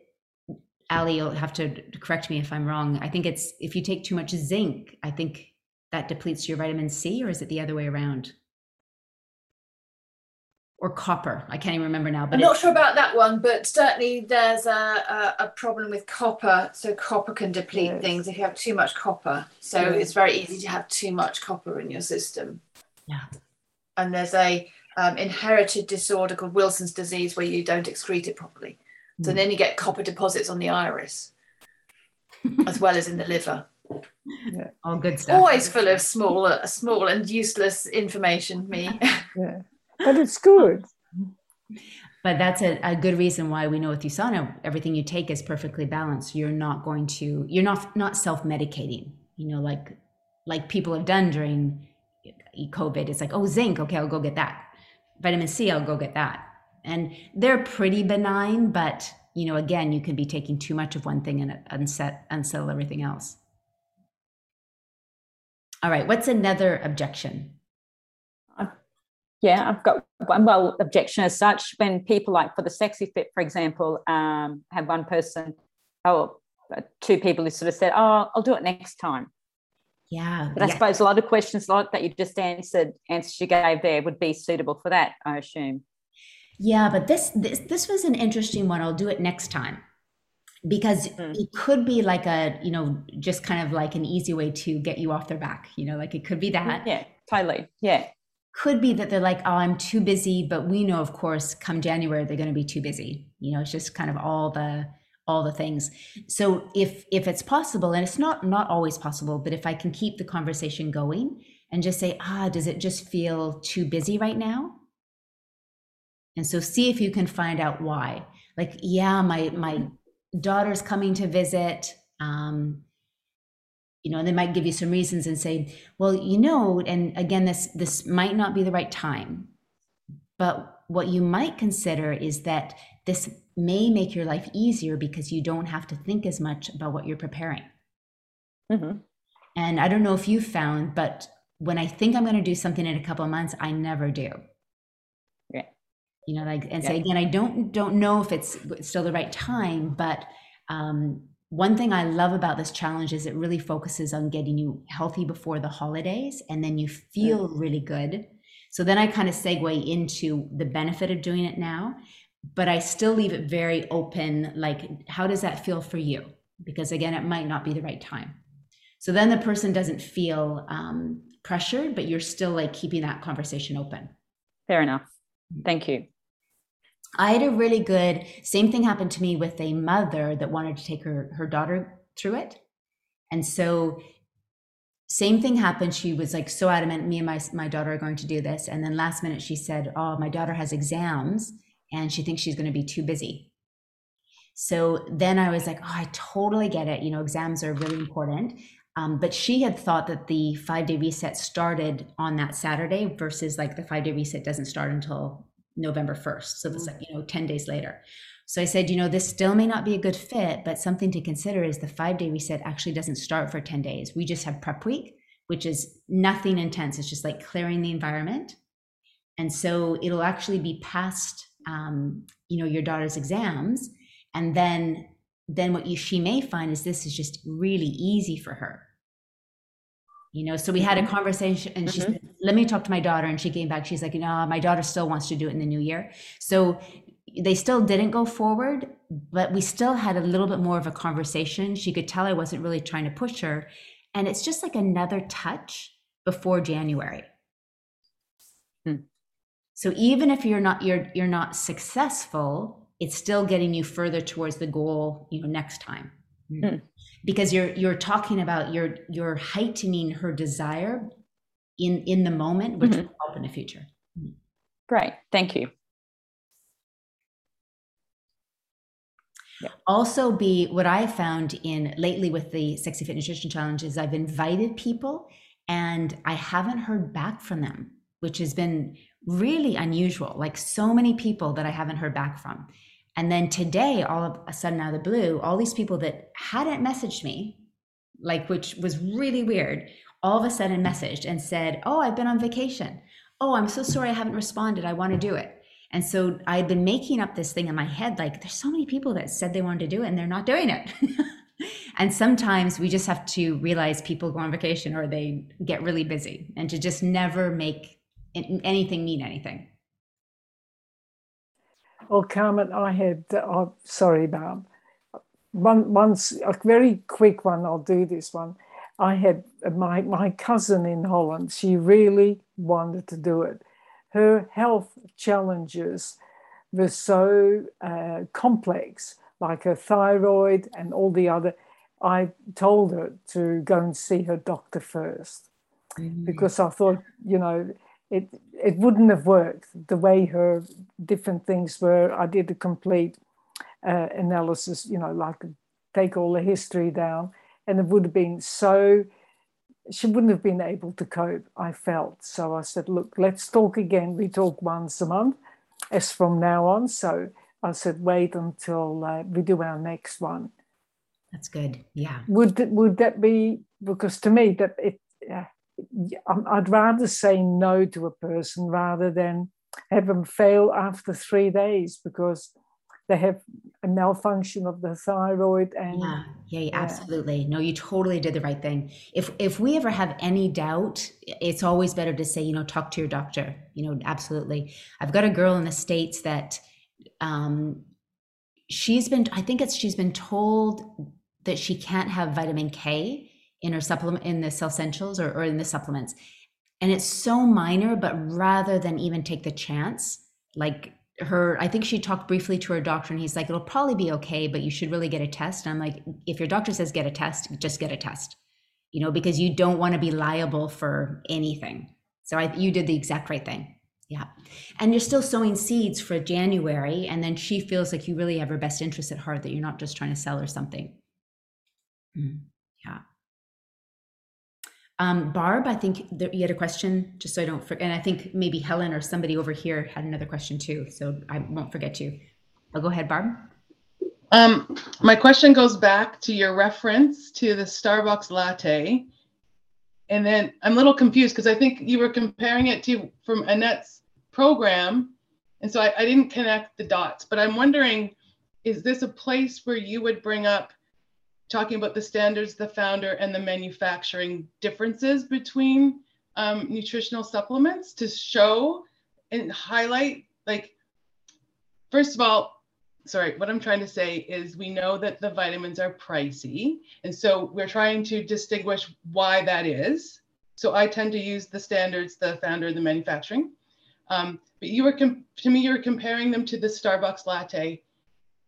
Ali, you'll have to correct me if I'm wrong. I think it's if you take too much zinc, I think that depletes your vitamin C, or is it the other way around? Or copper. I can't even remember now. But I'm not sure about that one, but certainly there's a, a, a problem with copper. So copper can deplete yes. things if you have too much copper. So yes. it's very easy to have too much copper in your system. Yeah. And there's a um, inherited disorder called Wilson's disease where you don't excrete it properly. So then you get copper deposits on the iris, as well as in the liver. Yeah. All good stuff. Always full of small, uh, small and useless information. Me. yeah, but it's good. But that's a, a good reason why we know with USANA, everything you take is perfectly balanced. You're not going to, you're not not self medicating. You know, like like people have done during COVID. It's like, oh, zinc. Okay, I'll go get that. Vitamin C. I'll go get that and they're pretty benign but you know again you can be taking too much of one thing and unset unsettle everything else all right what's another objection yeah i've got one well objection as such when people like for the sexy fit for example um, have one person oh two people who sort of said oh i'll do it next time yeah but i yeah. suppose a lot of questions like that you just answered answers you gave there would be suitable for that i assume yeah, but this this this was an interesting one. I'll do it next time because mm. it could be like a you know just kind of like an easy way to get you off their back. You know, like it could be that. Yeah, totally. Yeah. Could be that they're like, oh, I'm too busy, but we know, of course, come January they're going to be too busy. You know, it's just kind of all the all the things. So if if it's possible, and it's not not always possible, but if I can keep the conversation going and just say, ah, does it just feel too busy right now? And so see if you can find out why. Like, yeah, my my daughter's coming to visit. Um, you know, they might give you some reasons and say, well, you know, and again, this this might not be the right time. But what you might consider is that this may make your life easier because you don't have to think as much about what you're preparing. Mm-hmm. And I don't know if you found, but when I think I'm going to do something in a couple of months, I never do Yeah. you know like and yeah. say again i don't don't know if it's still the right time but um, one thing i love about this challenge is it really focuses on getting you healthy before the holidays and then you feel really good. So then i kind of segue into the benefit of doing it now but i still leave it very open like how does that feel for you? Because again it might not be the right time. So then the person doesn't feel um, pressured but you're still like keeping that conversation open. Fair enough. Thank you I had a really good same thing happened to me with a mother that wanted to take her her daughter through it. And so same thing happened. She was like so adamant, me and my my daughter are going to do this. And then last minute she said, Oh, my daughter has exams and she thinks she's going to be too busy. So then I was like, Oh, I totally get it. You know, exams are really important. Um, but she had thought that the five day reset started on that Saturday versus like the five day reset doesn't start until November 1st. So that's like, you know, 10 days later. So I said, you know, this still may not be a good fit, but something to consider is the five day reset actually doesn't start for 10 days. We just have prep week, which is nothing intense. It's just like clearing the environment. And so it'll actually be past, um, you know, your daughter's exams. And then, then what you, she may find is this is just really easy for her. You know so we had a Mm-hmm. conversation and she said let me talk to my daughter and she came back she's like no my daughter still wants to do it in the new year so they still didn't go forward but we still had a little bit more of a conversation she could tell i wasn't really trying to push her and it's just like another touch before january Hmm. so even if you're not you're you're not successful it's still getting you further towards the goal you know next time Hmm. Because you're you're talking about you're you're heightening her desire in in the moment which Mhm. will help in the future Great. Thank you. also be what i found in lately with the sexy fit nutrition challenge is i've invited people and i haven't heard back from them which has been really unusual like so many people that i haven't heard back from and then today all of a sudden out of the blue all these people that hadn't messaged me like which was really weird all of a sudden messaged and said oh i've been on vacation oh i'm so sorry i haven't responded i want to do it and so I'd been making up this thing in my head like, there's so many people that said they wanted to do it and they're not doing it. and sometimes we just have to realize people go on vacation or they get really busy and to just never make anything mean anything. Well, Carmen, I had, oh, sorry, Barb. One, once, a very quick one, I'll do this one. I had uh, my, my cousin in Holland, she really wanted to do it. Her health challenges were so uh, complex, like her thyroid and all the other. I told her to go and see her doctor first mm. because I thought, you know, it it wouldn't have worked the way her different things were. I did a complete uh, analysis, you know, like take all the history down, and it would have been so. She wouldn't have been able to cope. I felt so. I said, "Look, let's talk again. We talk once a month, as from now on." So I said, "Wait until uh, we do our next one." That's good. Yeah. Would would that be because to me that it? Uh, I'm- I'd rather say no to a person rather than have them fail after three days because they have a malfunction of the thyroid and Yeah, yeah, yeah, Yeah. absolutely. No, you totally did the right thing. If if we ever have any doubt, it's always better to say, you know, talk to your doctor. You know, absolutely. I've got a girl in the states that um, she's been. I think it's she's been told that she can't have vitamin K in her supplement in the Cell Essentials or, or in the supplements, and it's so minor. But rather than even take the chance, like her i think she talked briefly to her doctor and he's like it'll probably be okay but you should really get a test. And i'm like if your doctor says get a test just get a test you know because you don't want to be liable for anything. So I, you did the exact right thing. Yeah. And you're still sowing seeds for january and then she feels like you really have her best interest at heart that you're not just trying to sell her something. Mm, yeah um, Barb, I think there, you had a question, just so I don't forget. And I think maybe Helen or somebody over here had another question too, so I won't forget you. I'll go ahead, Barb. Um, my question goes back to your reference to the Starbucks latte. And then I'm a little confused because I think you were comparing it to from Annette's program. And so I, I didn't connect the dots, but I'm wondering, is this a place where you would bring up talking about the standards, the founder, and the manufacturing differences between um, nutritional supplements to show and highlight, like, first of all, sorry, what I'm trying to say is we know that the vitamins are pricey. And so we're trying to distinguish why that is. So I tend to use the standards, the founder, the manufacturing. Um, but you were, to me, you were comparing them to the Starbucks latte.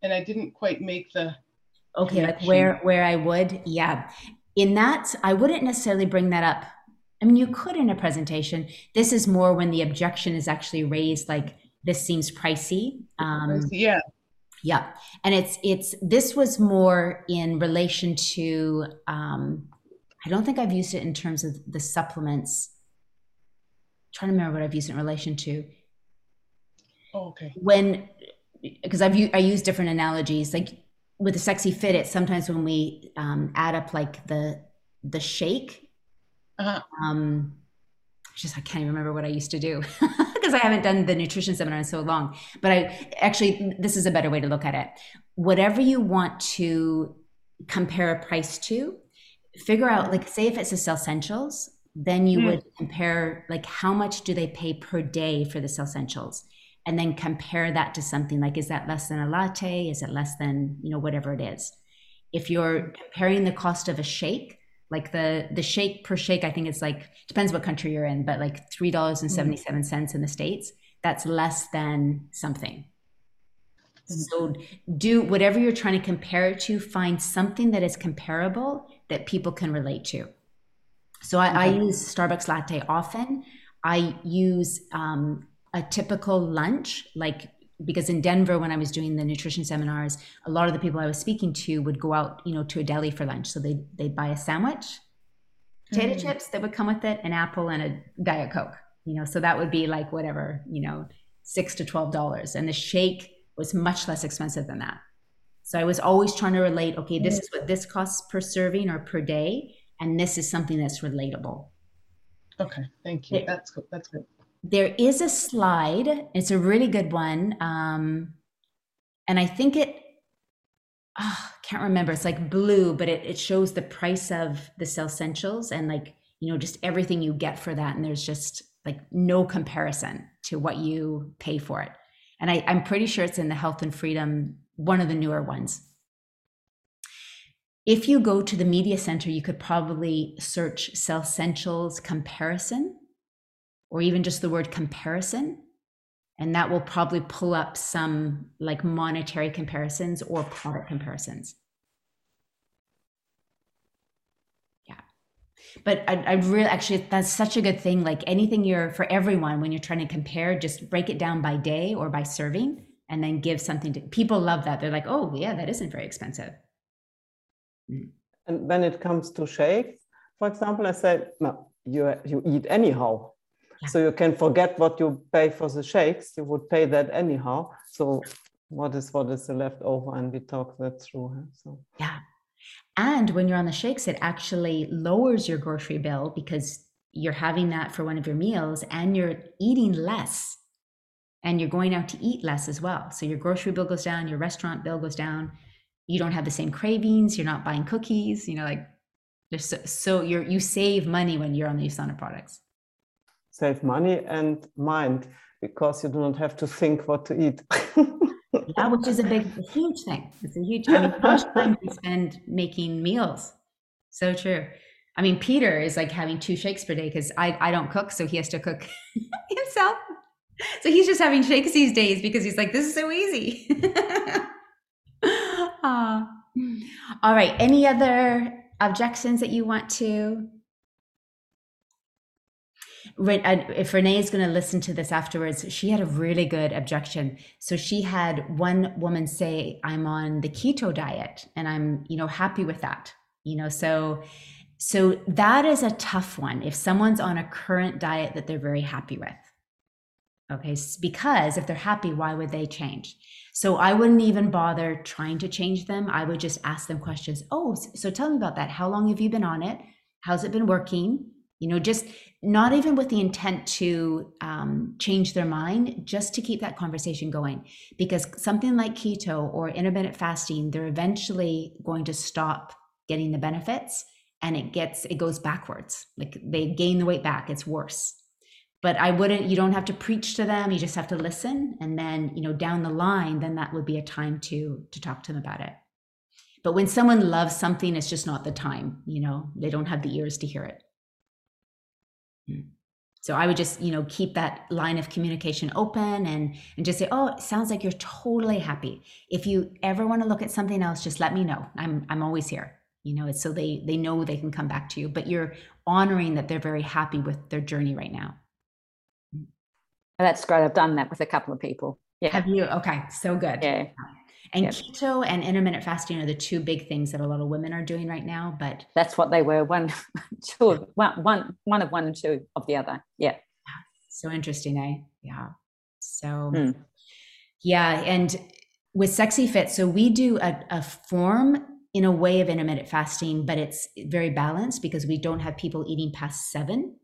And I didn't quite make the Okay, like where where I would, yeah. In that, I wouldn't necessarily bring that up. I mean, you could in a presentation. This is more when the objection is actually raised, like this seems pricey. Um, yeah. Yeah, and it's it's this was more in relation to. Um, I don't think I've used it in terms of the supplements. trying to remember what I've used in relation to Oh, okay. when because I've i use different analogies like with the sexy fit. It sometimes when we um, add up like the the shake. Uh-huh. Um, just I can't even remember what I used to do because I haven't done the nutrition seminar in so long. But I actually this is a better way to look at it. Whatever you want to compare a price to, figure out like say if it's the essentials then you Mm. would compare like how much do they pay per day for the essentials and then compare that to something like is that less than a latte? Is it less than you know whatever it is? If you're comparing the cost of a shake like the the shake per shake i think it's like depends what country you're in but like three dollars and 77 cents in the states that's less than something. So do whatever you're trying to compare it to find something that is comparable that people can relate to. So i, I use starbucks latte often. I use um, a typical lunch like because in denver when i was doing the nutrition seminars a lot of the people i was speaking to would go out you know to a deli for lunch so they they'd buy a sandwich potato Mm. chips that would come with it an apple and a diet coke you know so that would be like whatever you know six to twelve dollars and the shake was much less expensive than that so i was always trying to relate okay this is what this costs per serving or per day and this is something that's relatable Okay, thank you. Yeah. That's good. That's good. There is a slide. It's a really good one um, and i think it ah, can't remember. It's like blue but it, it shows the price of the cell essentials and like you know just everything you get for that and there's just like no comparison to what you pay for it. And I, i'm pretty sure it's in the health and freedom one of the newer ones. If you go to the media center you could probably search cell essentials comparison or even just the word comparison. And that will probably pull up some like monetary comparisons or product comparisons. Yeah. But i, I really actually that's such a good thing. Like anything you're for everyone when you're trying to compare just break it down by day or by serving and then give something to people love that. They're like oh yeah that isn't very expensive. Mm. And when it comes to shakes, for example, I said, no, you, you eat anyhow. So you can forget what you pay for the shakes. You would pay that anyhow. So what is what is the leftover? And we talk that through. huh? So Yeah. And when you're on the shakes, it actually lowers your grocery bill because you're having that for one of your meals and you're eating less and you're going out to eat less as well. So your grocery bill goes down, your restaurant bill goes down. You don't have the same cravings. You're not buying cookies. You know, like there's so, so you're you save money when you're on the Usana products. Save money and mind because you do not have to think what to eat. Yeah, which is a big, a huge thing. It's a huge. I mean, how much time do you spend making meals? So true. I mean, Peter is like having two shakes per day because I, I don't cook, so he has to cook himself. So he's just having shakes these days because he's like, this is so easy. Ah. All right. Any other objections that you want to? If Renee is going to listen to this afterwards, she had a really good objection. So she had one woman say, "I'm on the keto diet, and I'm, you know, happy with that." You know, so so that is a tough one. If someone's on a current diet that they're very happy with, okay, because if they're happy, why would they change? So I wouldn't even bother trying to change them. I would just ask them questions. Oh, so tell me about that. How long have you been on it? How's it been working? You know, just not even with the intent to um, change their mind, just to keep that conversation going. Because something like keto or intermittent fasting, they're eventually going to stop getting the benefits and it gets, it goes backwards. Like they gain the weight back, it's worse but i wouldn't you don't have to preach to them you just have to listen and then you know down the line then that would be a time to to talk to them about it but when someone loves something it's just not the time you know they don't have the ears to hear it. Hmm. so i would just you know keep that line of communication open and and just say oh it sounds like you're totally happy if you ever want to look at something else just let me know i'm i'm always here you know it's so they they know they can come back to you but you're honoring that they're very happy with their journey right now That's great. I've done that with a couple of people. Yeah. Have you? Okay, so good. Yeah. And Yep. keto and intermittent fasting are the two big things that a lot of women are doing right now. But That's what they were. One, two, of- one, one, one of one and two of the other. Yeah. so interesting, eh? Yeah. So, Hmm. yeah. And with Sexy Fit, so we do a, a form in a way of intermittent fasting, but it's very balanced because we don't have people eating past 7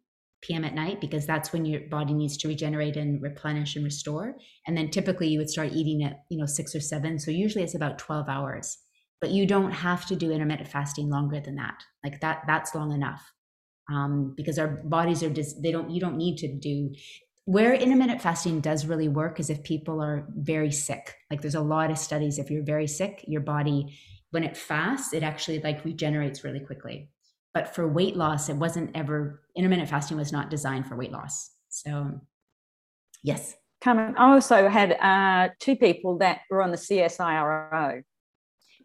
p.m. at night because that's when your body needs to regenerate and replenish and restore. And then typically you would start eating at, you know, 6 or 7. So usually it's about 12 hours. but you don't have to do intermittent fasting longer than that. Like that, that's long enough. Um, because our bodies are just, they don't, you don't need to do, where intermittent fasting does really work is if people are very sick. Like there's a lot of studies, if you're very sick, your body, when it fasts, it actually like regenerates really quickly. But for weight loss, it wasn't ever, intermittent fasting was not designed for weight loss. So, yes. Carmen, I also had uh, two people that were on the CSIRO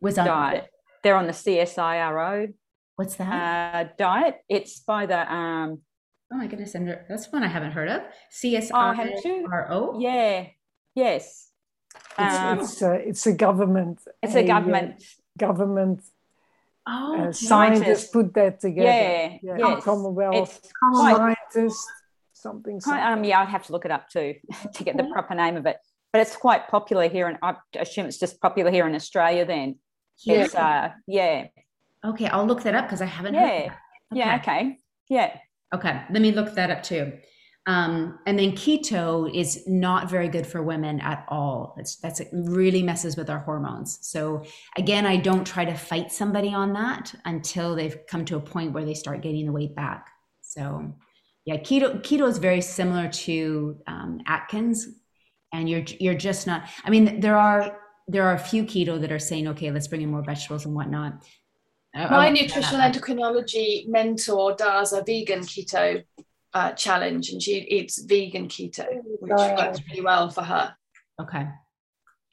Was on diet. They're on the CSIRO What's that? uh, diet. It's by the um, oh my goodness, and that's one I haven't heard of. Oh, haven't you? CSIRO. yeah, yes. It's, Um, it's, a, it's a government. it's a uh, government. government Oh, uh, okay. scientists put that together. Yeah, yeah. yes. Commonwealth It's quite, something. quite, something. um, yeah, I'd have to look it up too to get the proper name of it. But it's quite popular here, and I assume it's just popular here in Australia. Then Here? it's uh, yeah, Okay, I'll look that up because I haven't yeah, of that. yeah, okay, yeah. Okay, let me look that up too. Um, and then keto is not very good for women at all. It's that's it really messes with our hormones. So again, I don't try to fight somebody on that until they've come to a point where they start getting the weight back. So yeah, keto keto is very similar to um, Atkins, and you're you're just not. I mean, there are there are a few keto that are saying, okay, let's bring in more vegetables and whatnot. My nutritional endocrinology mentor does a vegan keto uh, challenge, and she eats vegan keto, which works really well for her. Okay.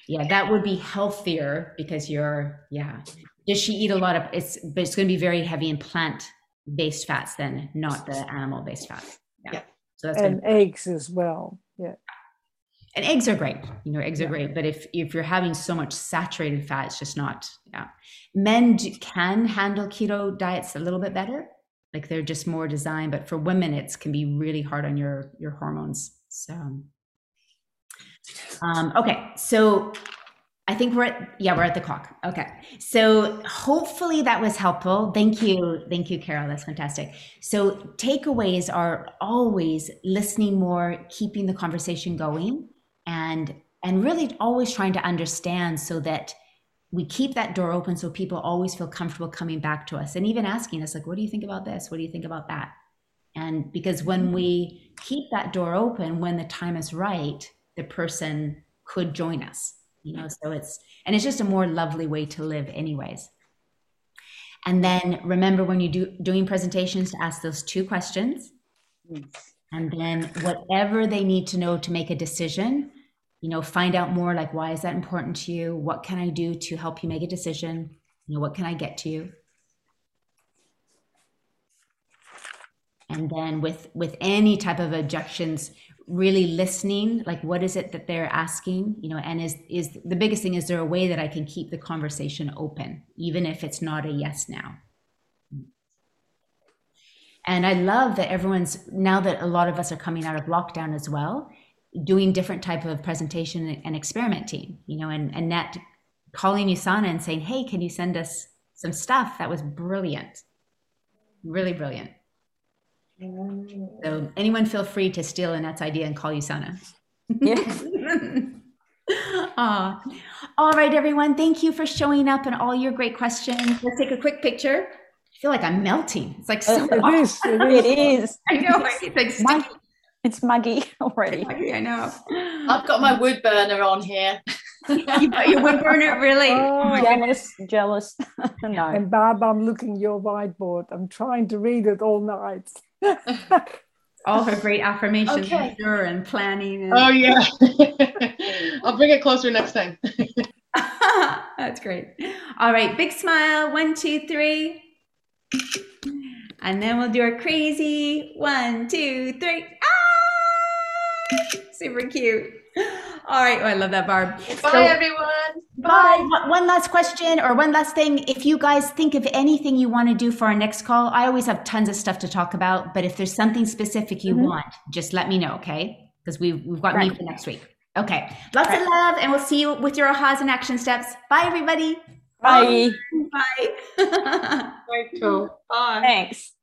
Yeah, that would be healthier because you're yeah. Does she eat a lot of it's but it's gonna be very heavy in plant based fats then, not the animal based fats. Yeah. Yeah. So that's and gonna, eggs as well. Yeah. and eggs are great. You know, eggs are great, but if if you're having so much saturated fat, it's just not yeah. Men do, can handle keto diets a little bit better. Like they're just more designed, but for women it's can be really hard on your your hormones. So um, okay, so I think we're at yeah we're at the clock. Okay, so hopefully that was helpful. Thank you, thank you, Carol. That's fantastic. So takeaways are always listening more, keeping the conversation going, and and really always trying to understand so that we keep that door open so people always feel comfortable coming back to us and even asking us like what do you think about this? What do you think about that? And because when hmm. we keep that door open when the time is right the person could join us you know so it's and it's just a more lovely way to live anyways. And then remember when you do doing presentations to ask those two questions? And then whatever they need to know to make a decision you know find out more like why is that important to you? What can i do to help you make a decision? You know what can i get to you? And then with with any type of objections really listening like what is it that they're asking? You know and is is the biggest thing is there a way that i can keep the conversation open even if it's not a yes now? And i love that everyone's now that a lot of us are coming out of lockdown as well doing different type of presentation and experimenting you know and annette calling usana and saying hey can you send us some stuff that was brilliant really brilliant mm. so anyone feel free to steal Annette's idea and call Usana. Yeah. Aw. All right, everyone. Thank you for showing up and all your great questions. Let's take a quick picture. I feel like I'm melting. It's like uh, so It is. It is. I know. It's like sticky. It's muggy already. I know. I've got my wood burner on here. you got your wood burner, really? Oh, Oh my goodness. Jealous, jealous. no. And Barb, I'm looking your whiteboard. I'm trying to read it all night. All her great affirmations, Okay. I'm sure, and planning. And... Oh yeah. I'll bring it closer next time. That's great. All right, big smile. One, two, three. And then we'll do our crazy. One, two, three. Ah! Super cute. All right. Oh, I love that, Barb. Bye, So- everyone. Bye. One- One last question or one last thing. If you guys think of anything you want to do for our next call, I always have tons of stuff to talk about. But if there's something specific you Mhm. want, just let me know, okay? Because we've, we've got me for next week. Okay. Lots of love, and we'll see you with your ahas and action steps. Bye, everybody. Bye. Bye. Right, cool. Bye. Thanks.